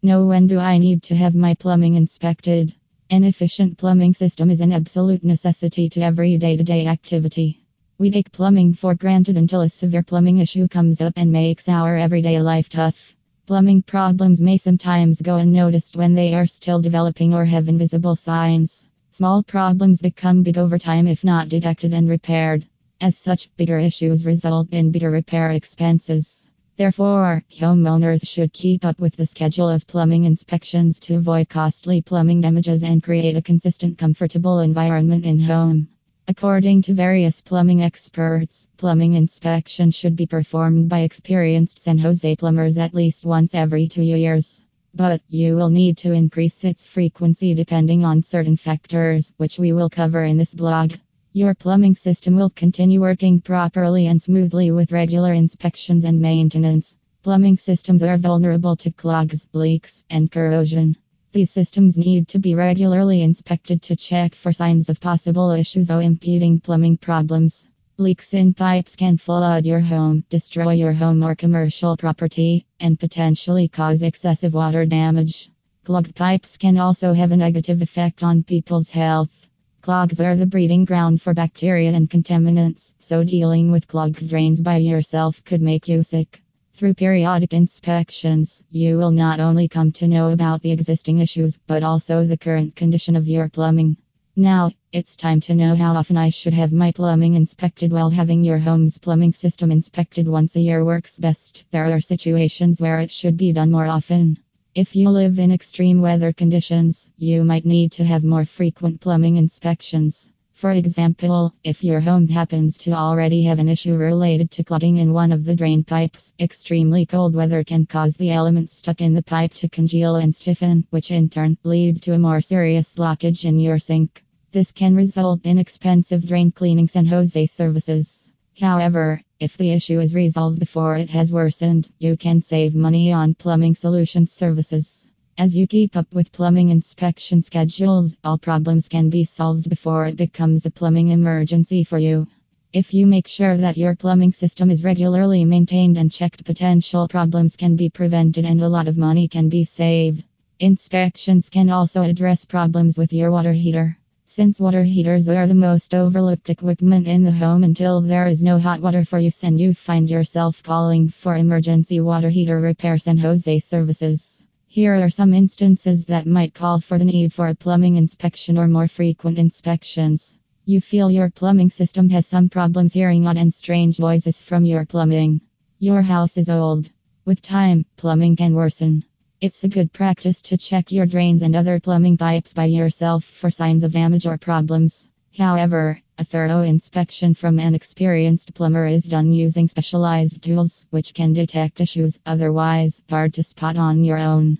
Know when do I need to have my plumbing inspected? An efficient plumbing system is an absolute necessity to every day to day activity. We take plumbing for granted until a severe plumbing issue comes up and makes our everyday life tough. Plumbing problems may sometimes go unnoticed when they are still developing or have invisible signs. Small problems become big over time if not detected and repaired. As such, bigger issues result in bigger repair expenses. Therefore, homeowners should keep up with the schedule of plumbing inspections to avoid costly plumbing damages and create a consistent, comfortable environment in home. According to various plumbing experts, plumbing inspection should be performed by experienced San Jose plumbers at least once every two years. But you will need to increase its frequency depending on certain factors, which we will cover in this blog. Your plumbing system will continue working properly and smoothly with regular inspections and maintenance. Plumbing systems are vulnerable to clogs, leaks, and corrosion. These systems need to be regularly inspected to check for signs of possible issues or impeding plumbing problems. Leaks in pipes can flood your home, destroy your home or commercial property, and potentially cause excessive water damage. Clogged pipes can also have a negative effect on people's health. Clogs are the breeding ground for bacteria and contaminants, so dealing with clogged drains by yourself could make you sick. Through periodic inspections, you will not only come to know about the existing issues, but also the current condition of your plumbing. Now, it's time to know how often I should have my plumbing inspected while having your home's plumbing system inspected once a year works best. There are situations where it should be done more often. If you live in extreme weather conditions, you might need to have more frequent plumbing inspections. For example, if your home happens to already have an issue related to clogging in one of the drain pipes, extremely cold weather can cause the elements stuck in the pipe to congeal and stiffen, which in turn leads to a more serious blockage in your sink. This can result in expensive drain cleaning San Jose services. However, if the issue is resolved before it has worsened, you can save money on plumbing solution services. As you keep up with plumbing inspection schedules, all problems can be solved before it becomes a plumbing emergency for you. If you make sure that your plumbing system is regularly maintained and checked, potential problems can be prevented and a lot of money can be saved. Inspections can also address problems with your water heater. Since water heaters are the most overlooked equipment in the home until there is no hot water for use and you find yourself calling for emergency water heater repair San Jose services. Here are some instances that might call for the need for a plumbing inspection or more frequent inspections. You feel your plumbing system has some problems hearing odd and strange noises from your plumbing. Your house is old. With time, plumbing can worsen. It's a good practice to check your drains and other plumbing pipes by yourself for signs of damage or problems. However, a thorough inspection from an experienced plumber is done using specialized tools which can detect issues otherwise hard to spot on your own.